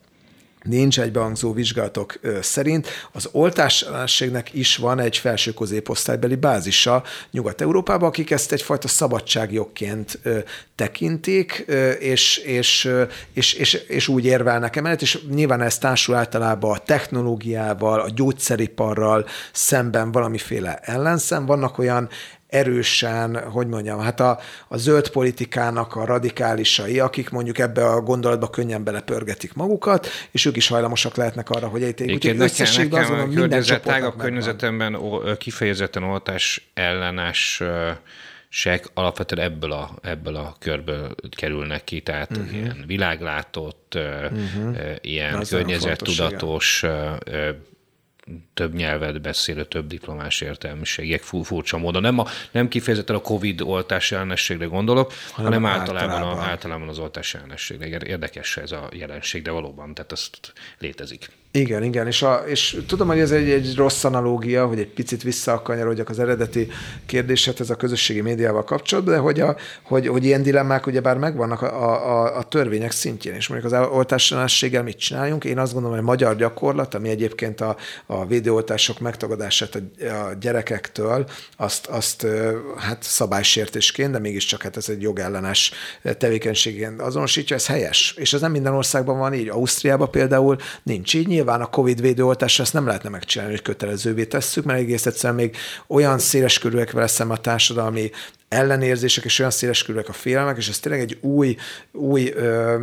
nincs egybehangzó vizsgálatok szerint. Az oltásellenségnek is van egy felső középosztálybeli bázisa Nyugat-Európában, akik ezt egyfajta szabadságjogként tekintik, és, és, és, és, és úgy érvelnek emellett, és nyilván ez társul általában a technológiával, a gyógyszeriparral szemben valamiféle ellenszem. Vannak olyan erősen, hogy mondjam, hát a, a zöld politikának a radikálisai, akik mondjuk ebbe a gondolatba könnyen belepörgetik magukat, és ők is hajlamosak lehetnek arra, hogy egy Úgyhogy összességben azt mondom, minden tágabb környezetemben kifejezetten oltás ellenes sek alapvetően ebből a, ebből a körből kerülnek ki, tehát uh-huh. ilyen világlátott, uh-huh. ilyen környezettudatos, több nyelvet beszélő, több diplomás értelmiségiek furcsa módon. Nem, a, nem kifejezetten a COVID oltás ellenességre gondolok, hanem, hanem általában, általában. A, általában az oltás ellenességre. Érdekes ez a jelenség, de valóban, tehát ez létezik. Igen, igen, és, a, és tudom, hogy ez egy, egy rossz analógia, hogy egy picit visszakanyarodjak az eredeti kérdéshez, ez a közösségi médiával kapcsolatban, de hogy, a, hogy, hogy ilyen dilemmák ugyebár megvannak a, a, a törvények szintjén, és mondjuk az oltásellenességgel mit csináljunk? Én azt gondolom, hogy a magyar gyakorlat, ami egyébként a, a védőoltások megtagadását a, a gyerekektől, azt, azt hát szabálysértésként, de mégiscsak hát ez egy jogellenes tevékenységén azonosítja, ez helyes. És ez nem minden országban van így. Ausztriában például nincs így, nyilván a Covid védőoltásra ezt nem lehetne megcsinálni, hogy kötelezővé tesszük, mert egész egyszerűen még olyan széles körülök veszem a társadalmi ellenérzések, és olyan széles körülök a félelmek, és ez tényleg egy új, új, ö,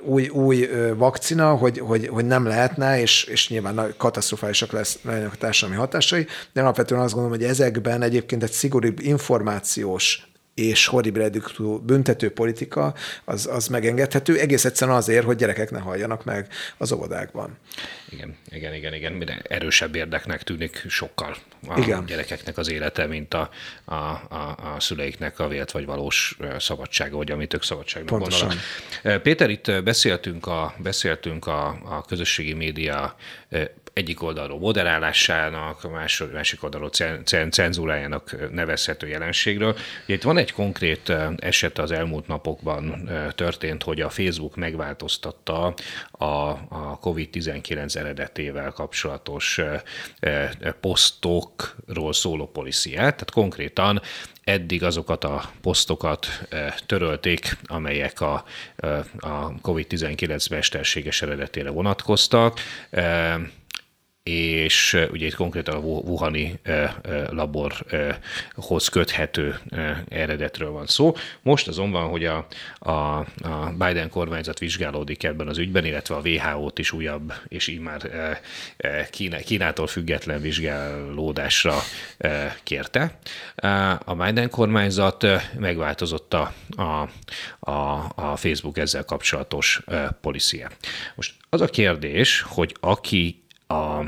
új, új ö, vakcina, hogy, hogy, hogy nem lehetne, és, és nyilván katasztrofálisak lesznek a társadalmi hatásai, de alapvetően azt gondolom, hogy ezekben egyébként egy szigorúbb információs és horrible büntető politika, az, az megengedhető, egész egyszerűen azért, hogy gyerekek ne halljanak meg az óvodákban. Igen, igen, igen, igen. Minden erősebb érdeknek tűnik sokkal a igen. gyerekeknek az élete, mint a, a, a, a szüleiknek a vélt vagy valós szabadsága, vagy amit ők szabadságnak Pontosan. gondolnak. Péter, itt beszéltünk a, beszéltünk a, a közösségi média egyik oldalról moderálásának, másik, másik oldalról cenzúrájának nevezhető jelenségről. Ugye itt van egy konkrét eset az elmúlt napokban történt, hogy a Facebook megváltoztatta a, a COVID-19 eredetével kapcsolatos posztokról szóló poliциát, tehát konkrétan eddig azokat a posztokat törölték, amelyek a, a COVID-19 mesterséges eredetére vonatkoztak és ugye itt konkrétan a Wuhani laborhoz köthető eredetről van szó. Most azonban, hogy a, a, a Biden kormányzat vizsgálódik ebben az ügyben, illetve a WHO-t is újabb, és így már Kína, Kínától független vizsgálódásra kérte. A Biden kormányzat megváltozott a, a, a, a Facebook ezzel kapcsolatos policia. Most az a kérdés, hogy aki a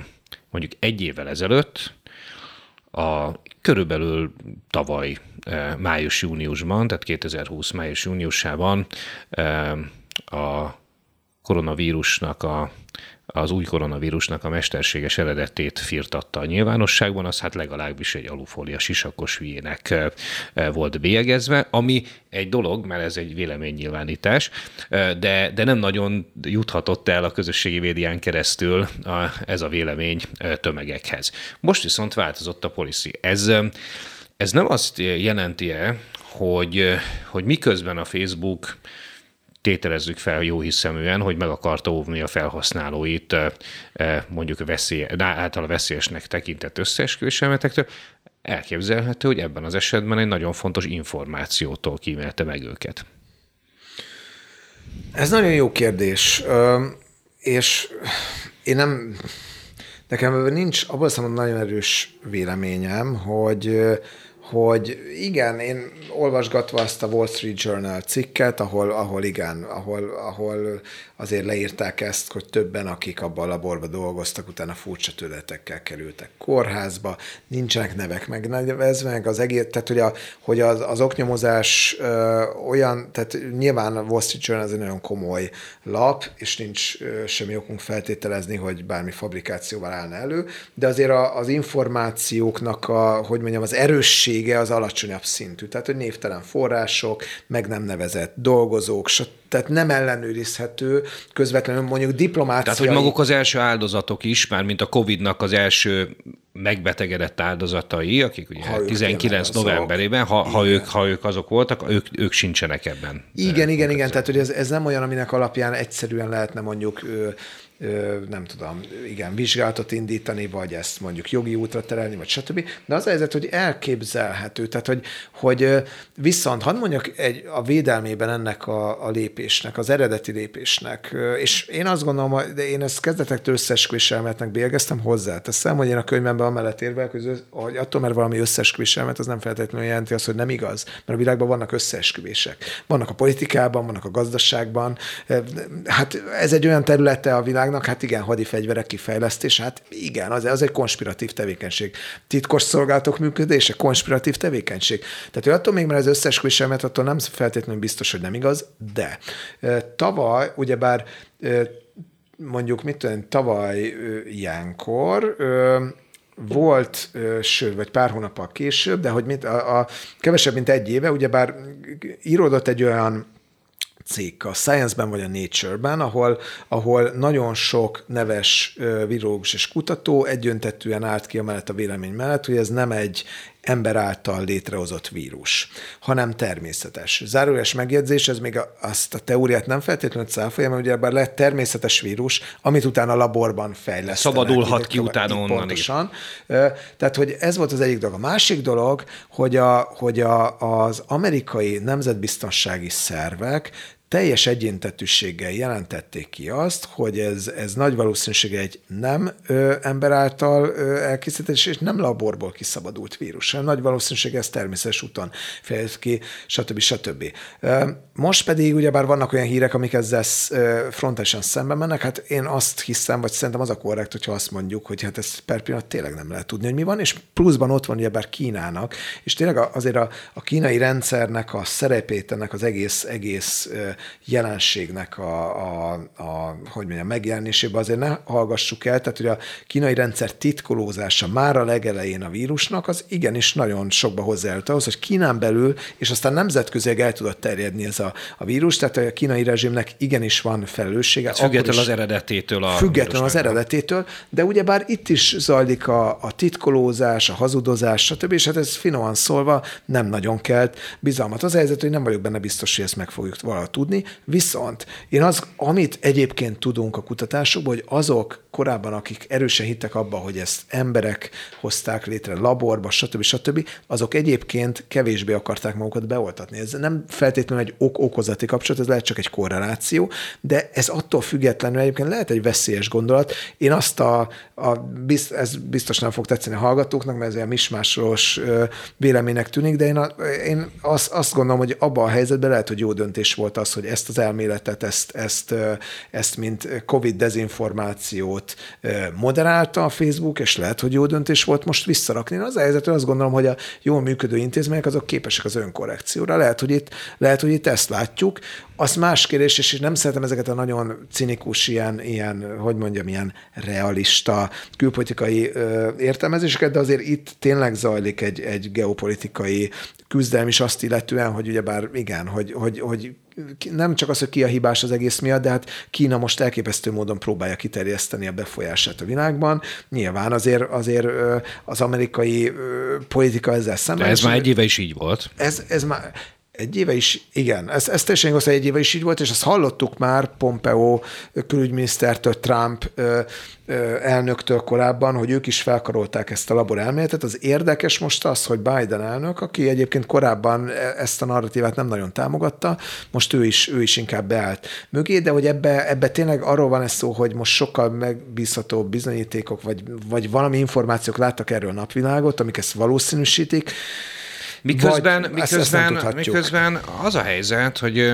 mondjuk egy évvel ezelőtt a körülbelül tavaly eh, május-júniusban, tehát 2020 május-júniusában eh, a koronavírusnak a az új koronavírusnak a mesterséges eredetét firtatta a nyilvánosságban, az hát legalábbis egy alufólia sisakos hülyének volt bélyegezve, ami egy dolog, mert ez egy véleménynyilvánítás, de, de nem nagyon juthatott el a közösségi médián keresztül a, ez a vélemény tömegekhez. Most viszont változott a policy. Ez, ez nem azt jelenti-e, hogy, hogy miközben a Facebook tételezzük fel jó hiszeműen, hogy meg akarta óvni a felhasználóit mondjuk veszély, által veszélyesnek tekintett összeesküvés elméletektől, elképzelhető, hogy ebben az esetben egy nagyon fontos információtól kímélte meg őket. Ez nagyon jó kérdés, és én nem, nekem nincs abban a nagyon erős véleményem, hogy hogy igen, én olvasgatva azt a Wall Street Journal cikket, ahol, ahol igen, ahol, ahol azért leírták ezt, hogy többen, akik abban a laborban dolgoztak, utána furcsa tületekkel kerültek kórházba, nincsenek nevek megnevezve, meg az egész, tehát hogy, a, hogy az, az oknyomozás ö, olyan, tehát nyilván a Wall Street Journal az egy nagyon komoly lap, és nincs ö, semmi okunk feltételezni, hogy bármi fabrikációval állna elő, de azért a, az információknak a, hogy mondjam, az erőssége az alacsonyabb szintű, tehát hogy névtelen források, meg nem nevezett dolgozók, tehát nem ellenőrizhető közvetlenül mondjuk diplomáciai... Tehát, hogy maguk az első áldozatok is, már mint a Covid-nak az első megbetegedett áldozatai, akik ugye ha 19 novemberében, ha, ha, ők, ha ők azok voltak, ők, ők sincsenek ebben. Igen, igen, igen, tehát hogy ez, ez nem olyan, aminek alapján egyszerűen lehetne mondjuk nem tudom, igen, vizsgálatot indítani, vagy ezt mondjuk jogi útra terelni, vagy stb. De az a helyzet, hogy elképzelhető, tehát hogy, hogy viszont, hadd mondjak egy, a védelmében ennek a, a lépésnek, az eredeti lépésnek, és én azt gondolom, de én ezt kezdetektől összeesküvés elméletnek bélyegeztem, hozzáteszem, hogy én a könyvemben amellett érvelek, hogy attól, mert valami összeesküvés elmélet, az nem feltétlenül jelenti azt, hogy nem igaz, mert a világban vannak összeesküvések. Vannak a politikában, vannak a gazdaságban. Hát ez egy olyan területe a világ, világnak, hát igen, hadifegyverek kifejlesztés, hát igen, az, az egy konspiratív tevékenység. Titkos szolgálatok működése, konspiratív tevékenység. Tehát hogy attól még, mert az összes attól nem feltétlenül biztos, hogy nem igaz, de tavaly, ugyebár mondjuk, mit tudom, tavaly ilyenkor volt, sőt, vagy pár hónappal később, de hogy mint a, a kevesebb, mint egy éve, ugyebár íródott egy olyan cikk a Science-ben vagy a Nature-ben, ahol, ahol nagyon sok neves virológus és kutató egyöntetően állt ki a mellett a vélemény mellett, hogy ez nem egy ember által létrehozott vírus, hanem természetes. Zárójeles megjegyzés, ez még azt a teóriát nem feltétlenül cáfolja, mert ugye lett természetes vírus, amit utána a laborban fejlesztenek. Szabadulhat ki utána onnan. Pontosan. Tehát, hogy ez volt az egyik dolog. A másik dolog, hogy, a, hogy a, az amerikai nemzetbiztonsági szervek teljes egyéntetűséggel jelentették ki azt, hogy ez, ez nagy valószínűséggel egy nem ö, ember által ö, elkészített, és nem laborból kiszabadult vírus, hanem nagy valószínűséggel ez természetes úton fejlődött ki, stb. stb. Most pedig ugyebár vannak olyan hírek, amik ezzel frontálisan szembe mennek, hát én azt hiszem, vagy szerintem az a korrekt, hogyha azt mondjuk, hogy hát ezt per pillanat tényleg nem lehet tudni, hogy mi van, és pluszban ott van ugyebár Kínának, és tényleg azért a, a kínai rendszernek a szerepét ennek az egész, egész jelenségnek a, a, a hogy mondjam, megjelenésében azért ne hallgassuk el, tehát hogy a kínai rendszer titkolózása már a legelején a vírusnak, az igenis nagyon sokba hozzájárult ahhoz, hogy Kínán belül, és aztán nemzetközileg el tudott terjedni ez a, a vírus, tehát a kínai rezsimnek igenis van felelőssége. Hát függetlenül az eredetétől. A függetlenül az eredetétől, de ugyebár itt is zajlik a, a titkolózás, a hazudozás, stb. És hát ez finoman szólva nem nagyon kelt bizalmat. Az helyzet, hogy nem vagyok benne biztos, hogy ezt meg fogjuk valahogy tudni, Viszont én az, amit egyébként tudunk a kutatásokból, hogy azok korábban, akik erősen hittek abba, hogy ezt emberek hozták létre laborba, stb. stb., azok egyébként kevésbé akarták magukat beoltatni. Ez nem feltétlenül egy ok-okozati kapcsolat, ez lehet csak egy korreláció, de ez attól függetlenül egyébként lehet egy veszélyes gondolat. Én azt a, a bizt, ez biztos nem fog tetszeni a hallgatóknak, mert ez olyan mismásolos véleménynek tűnik, de én, a, én azt, azt gondolom, hogy abban a helyzetben lehet, hogy jó döntés volt az, hogy ezt az elméletet, ezt, ezt, ezt mint COVID dezinformációt moderálta a Facebook, és lehet, hogy jó döntés volt most visszarakni. Az a helyzet, azt gondolom, hogy a jól működő intézmények azok képesek az önkorrekcióra. Lehet, hogy itt, lehet, hogy itt ezt látjuk. Az más kérdés, és nem szeretem ezeket a nagyon cinikus, ilyen, ilyen hogy mondjam, ilyen realista külpolitikai ö, értelmezéseket, de azért itt tényleg zajlik egy, egy geopolitikai küzdelem is azt illetően, hogy ugyebár igen, hogy, hogy, hogy nem csak az, hogy ki a hibás az egész miatt, de hát Kína most elképesztő módon próbálja kiterjeszteni a befolyását a világban. Nyilván azért, azért az amerikai politika ezzel szemben. De ez már egy éve is így volt. Ez, ez már, egy éve is, igen, ez, ez teljesen igaz, egy éve is így volt, és ezt hallottuk már Pompeo külügyminisztertől, Trump elnöktől korábban, hogy ők is felkarolták ezt a labor elméletet. Az érdekes most az, hogy Biden elnök, aki egyébként korábban e, ezt a narratívát nem nagyon támogatta, most ő is, ő is inkább beállt mögé, de hogy ebbe, ebbe tényleg arról van ez szó, hogy most sokkal megbízhatóbb bizonyítékok, vagy, vagy valami információk láttak erről a napvilágot, amik ezt valószínűsítik, Miközben, Vagy miközben, miközben az a helyzet, hogy,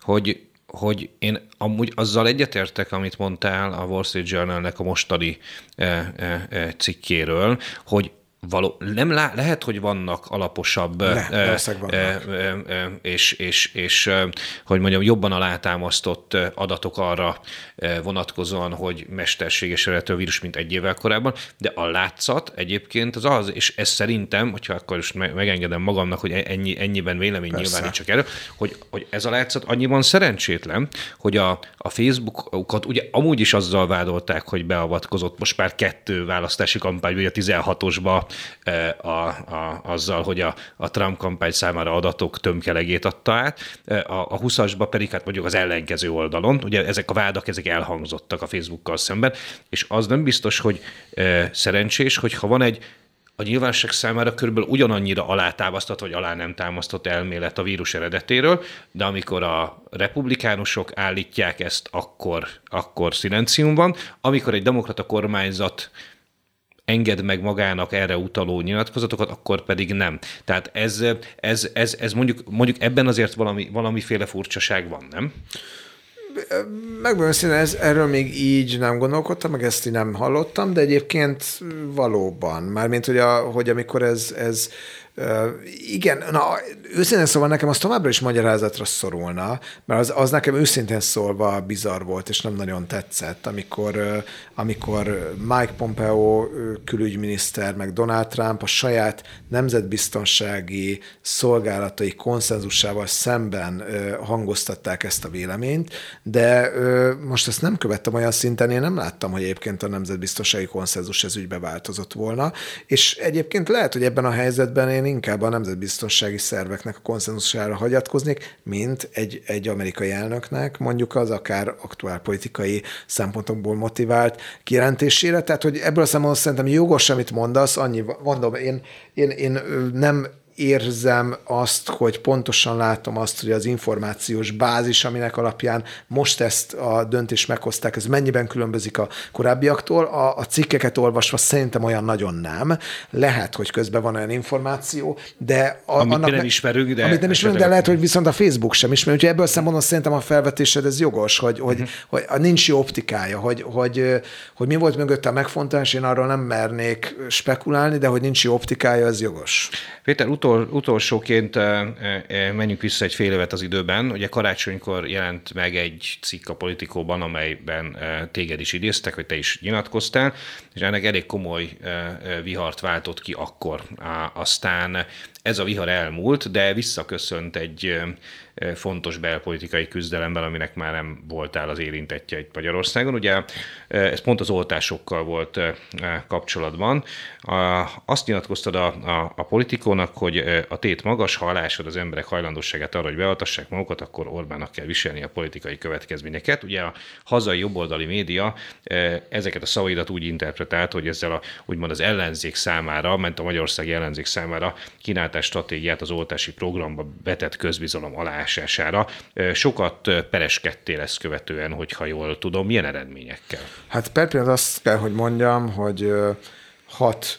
hogy hogy én amúgy azzal egyetértek, amit mondtál a Wall Street Journalnek a mostani cikkéről, hogy való, nem lá, lehet, hogy vannak alaposabb Le, e, vannak. E, e, és, és, és hogy mondjam, jobban alátámasztott adatok arra vonatkozóan, hogy mesterséges eredetű vírus, mint egy évvel korábban, de a látszat egyébként az az, és ez szerintem, hogyha akkor is megengedem magamnak, hogy ennyi, ennyiben vélemény nyilvánítsak erről, hogy, hogy ez a látszat annyiban szerencsétlen, hogy a, a Facebookot ugye amúgy is azzal vádolták, hogy beavatkozott most már kettő választási kampány, vagy a 16-osba a, a, azzal, hogy a, a Trump kampány számára adatok tömkelegét adta át, a, a 20-asba pedig hát mondjuk az ellenkező oldalon, ugye ezek a vádak, ezek elhangzottak a Facebookkal szemben, és az nem biztos, hogy e, szerencsés, hogyha van egy a nyilvánosság számára körülbelül ugyanannyira alátámasztott vagy alá nem támasztott elmélet a vírus eredetéről, de amikor a republikánusok állítják ezt, akkor, akkor szilencium van. Amikor egy demokrata kormányzat enged meg magának erre utaló nyilatkozatokat, akkor pedig nem. Tehát ez, ez, ez, ez mondjuk, mondjuk ebben azért valami, valamiféle furcsaság van, nem? Megmondom ez, erről még így nem gondolkodtam, meg ezt így nem hallottam, de egyébként valóban. Mármint, hogy, a, hogy amikor ez, ez igen, na, őszintén szóval nekem az továbbra is magyarázatra szorulna, mert az, az nekem őszintén szólva bizarr volt, és nem nagyon tetszett, amikor, amikor Mike Pompeo külügyminiszter, meg Donald Trump a saját nemzetbiztonsági szolgálatai konszenzusával szemben hangoztatták ezt a véleményt, de most ezt nem követtem olyan szinten, én nem láttam, hogy egyébként a nemzetbiztonsági konszenzus ez ügybe változott volna, és egyébként lehet, hogy ebben a helyzetben én én inkább a nemzetbiztonsági szerveknek a konszenzusára hagyatkoznék, mint egy, egy amerikai elnöknek, mondjuk az akár aktuál politikai szempontokból motivált kijelentésére. Tehát, hogy ebből a szempontból szerintem jogos, amit mondasz, annyi, mondom, én, én, én nem érzem azt, hogy pontosan látom azt, hogy az információs bázis, aminek alapján most ezt a döntést meghozták, ez mennyiben különbözik a korábbiaktól. A, a cikkeket olvasva szerintem olyan nagyon nem. Lehet, hogy közben van olyan információ, de... A, amit annak, nem ismerünk, de... Amit nem ismerünk, de lehet, hogy viszont a Facebook sem ismer. Úgyhogy ebből szempontból szerintem a felvetésed ez jogos, hogy, uh-huh. hogy, hogy nincs jó optikája, hogy, hogy, hogy mi volt mögötte a megfontolás, én arról nem mernék spekulálni, de hogy nincs jó optikája, az jogos. Péter, utol, utolsóként menjünk vissza egy fél évet az időben. Ugye karácsonykor jelent meg egy cikk a politikóban, amelyben téged is idéztek, hogy te is nyilatkoztál, és ennek elég komoly vihart váltott ki akkor. Aztán ez a vihar elmúlt, de visszaköszönt egy fontos belpolitikai küzdelemben, aminek már nem voltál az érintettje itt Magyarországon. Ugye ez pont az oltásokkal volt kapcsolatban. Azt nyilatkoztad a, a, a politikónak, hogy a tét magas, ha alásod az emberek hajlandóságát arra, hogy beoltassák magukat, akkor Orbánnak kell viselni a politikai következményeket. Ugye a hazai jobboldali média ezeket a szavaidat úgy interpretált, hogy ezzel a, úgymond az ellenzék számára, ment a magyarországi ellenzék számára kínáltás stratégiát az oltási programba betett közbizalom alá alásására. Sokat pereskedtél ezt követően, hogyha jól tudom. Milyen eredményekkel? Hát per azt kell, hogy mondjam, hogy hat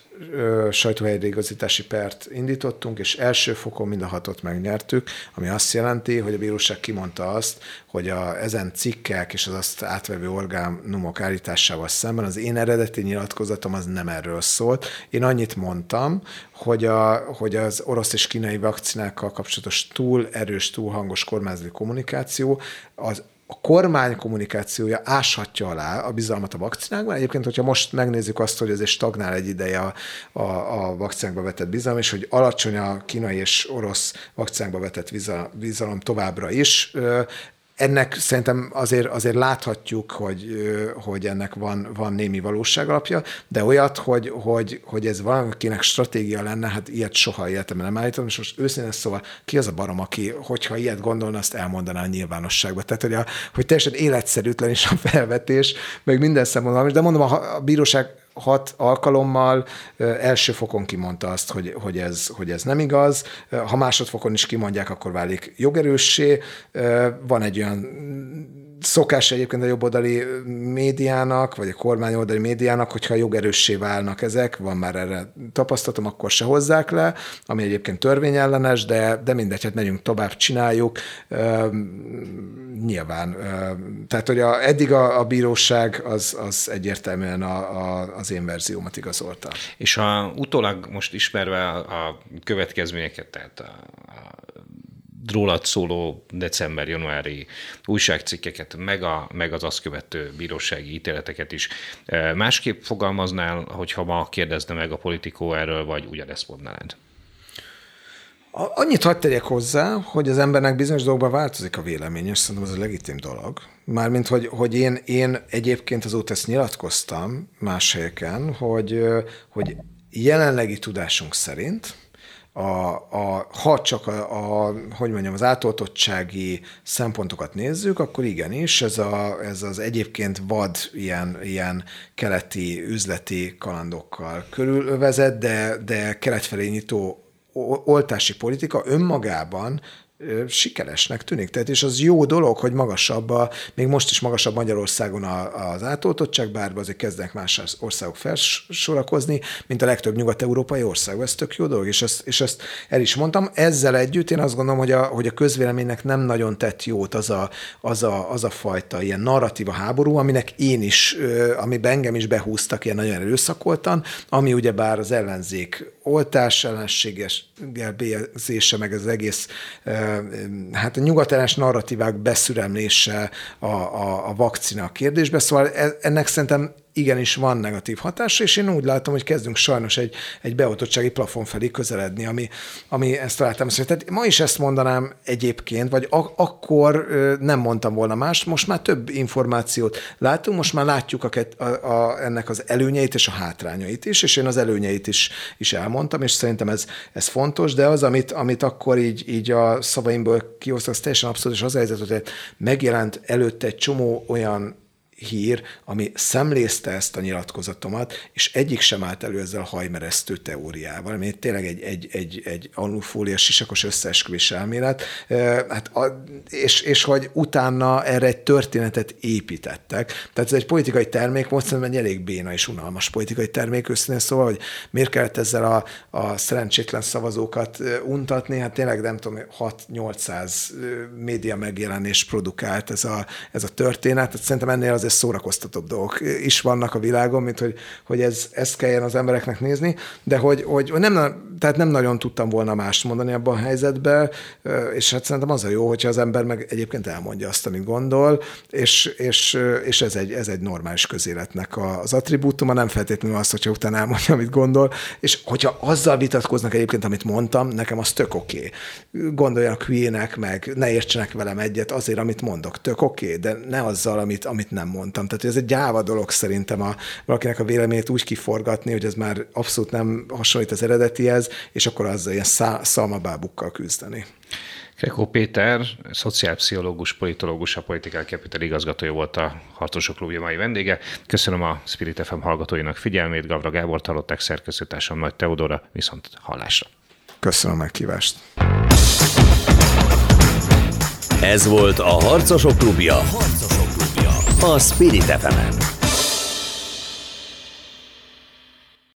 sajtóhelyreigazítási pert indítottunk, és első fokon mind a hatot megnyertük, ami azt jelenti, hogy a bíróság kimondta azt, hogy a, ezen cikkek és az azt átvevő orgánumok állításával szemben az én eredeti nyilatkozatom az nem erről szólt. Én annyit mondtam, hogy, a, hogy az orosz és kínai vakcinákkal kapcsolatos túl erős, túl hangos kormányzati kommunikáció az a kormány kommunikációja áshatja alá a bizalmat a vakcinákban. Egyébként, hogyha most megnézzük azt, hogy ez stagnál egy ideje a, a, a vakcinákba vetett bizalom, és hogy alacsony a kínai és orosz vakcinákba vetett bizalom továbbra is, ennek szerintem azért, azért láthatjuk, hogy, hogy ennek van, van némi valóság alapja, de olyat, hogy, hogy, hogy ez valakinek stratégia lenne, hát ilyet soha életemben nem állítom, és most őszintén szóval ki az a barom, aki, hogyha ilyet gondolna, azt elmondaná a nyilvánosságba. Tehát, hogy, a, hogy teljesen életszerűtlen is a felvetés, meg minden szempontból, de mondom, a, a bíróság hat alkalommal első fokon kimondta azt, hogy, hogy, ez, hogy ez nem igaz. Ha másodfokon is kimondják, akkor válik jogerőssé. Van egy olyan szokás egyébként a jobboldali médiának, vagy a kormányoldali médiának, hogyha jogerőssé válnak ezek, van már erre tapasztalatom, akkor se hozzák le, ami egyébként törvényellenes, de, de mindegy, hát megyünk tovább, csináljuk. nyilván. tehát, hogy a, eddig a, a bíróság az, az egyértelműen a, a, az én verziómat igazolta. És a, utólag most ismerve a, a következményeket, tehát a, a rólad szóló december-januári újságcikkeket, meg, a, meg az azt követő bírósági ítéleteket is. E, másképp fogalmaznál, hogyha ma kérdezne meg a politikó erről, vagy ugyanezt mondanád? Annyit hagyd tegyek hozzá, hogy az embernek bizonyos dolgokban változik a véleménye, és szerintem ez a legitim dolog. Mármint, hogy, hogy én, én egyébként azóta ezt nyilatkoztam más helyeken, hogy, hogy jelenlegi tudásunk szerint a, a, ha csak a, a, hogy mondjam, az átoltottsági szempontokat nézzük, akkor igenis, ez, a, ez az egyébként vad ilyen, ilyen keleti üzleti kalandokkal körülövezett, de, de kelet felé nyitó oltási politika önmagában sikeresnek tűnik. Tehát és az jó dolog, hogy magasabb, a, még most is magasabb Magyarországon a, az átoltottság, bár azért kezdenek más országok felsorakozni, mint a legtöbb nyugat-európai ország. Ez tök jó dolog, és ezt, és ezt el is mondtam. Ezzel együtt én azt gondolom, hogy a, hogy a közvéleménynek nem nagyon tett jót az a, az a, az a fajta ilyen narratíva háború, aminek én is, ami engem is behúztak ilyen nagyon erőszakoltan, ami ugyebár az ellenzék oltás ellenséges bélyezése, meg az egész hát a nyugatellenes narratívák beszüremlése a, a, a vakcina kérdésbe, szóval e, ennek szerintem igenis van negatív hatása, és én úgy látom, hogy kezdünk sajnos egy, egy beoltottsági plafon felé közeledni, ami, ami ezt találtam. Tehát ma is ezt mondanám egyébként, vagy ak- akkor nem mondtam volna más, most már több információt látunk, most már látjuk a, a, a, ennek az előnyeit és a hátrányait is, és én az előnyeit is, is elmondtam, és szerintem ez, ez fontos, de az, amit, amit akkor így, így a szavaimból kihoztak, az teljesen abszolút, és az a helyzet, hogy megjelent előtte egy csomó olyan hír, ami szemlézte ezt a nyilatkozatomat, és egyik sem állt elő ezzel a hajmeresztő teóriával, ami tényleg egy, egy, egy, egy alufólia sisakos összeesküvés elmélet, hát és, és hogy utána erre egy történetet építettek. Tehát ez egy politikai termék, most szerintem egy elég béna és unalmas politikai termék, őszintén szóval, hogy miért kellett ezzel a, a szerencsétlen szavazókat untatni, hát tényleg nem tudom, 6-800 média megjelenés produkált ez a, ez a történet, tehát szerintem ennél azért szórakoztatóbb dolgok is vannak a világon, mint hogy, hogy ez, ezt kelljen az embereknek nézni, de hogy, hogy nem, tehát nem nagyon tudtam volna mást mondani abban a helyzetben, és hát szerintem az a jó, hogyha az ember meg egyébként elmondja azt, amit gondol, és, és, és ez, egy, ez egy normális közéletnek az attribútuma, nem feltétlenül az, hogyha utána elmondja, amit gondol, és hogyha azzal vitatkoznak egyébként, amit mondtam, nekem az tök oké. Okay. Gondoljanak hülyének, meg ne értsenek velem egyet azért, amit mondok, tök oké, okay, de ne azzal, amit, amit nem mondtam. Tehát ez egy gyáva dolog szerintem a, valakinek a véleményét úgy kiforgatni, hogy ez már abszolút nem hasonlít az eredetihez, és akkor azzal ilyen szalmabábukkal küzdeni. Krekó Péter, szociálpszichológus, politológus, a Political Capital igazgatója volt a Harcosok Klubja mai vendége. Köszönöm a Spirit FM hallgatóinak figyelmét, Gavra Gábor hallották szerkesztőtársam Nagy Teodora, viszont hallásra. Köszönöm a meghívást. Ez volt a Harcosok Klubja. A Harcosok. A Spirit fm -en.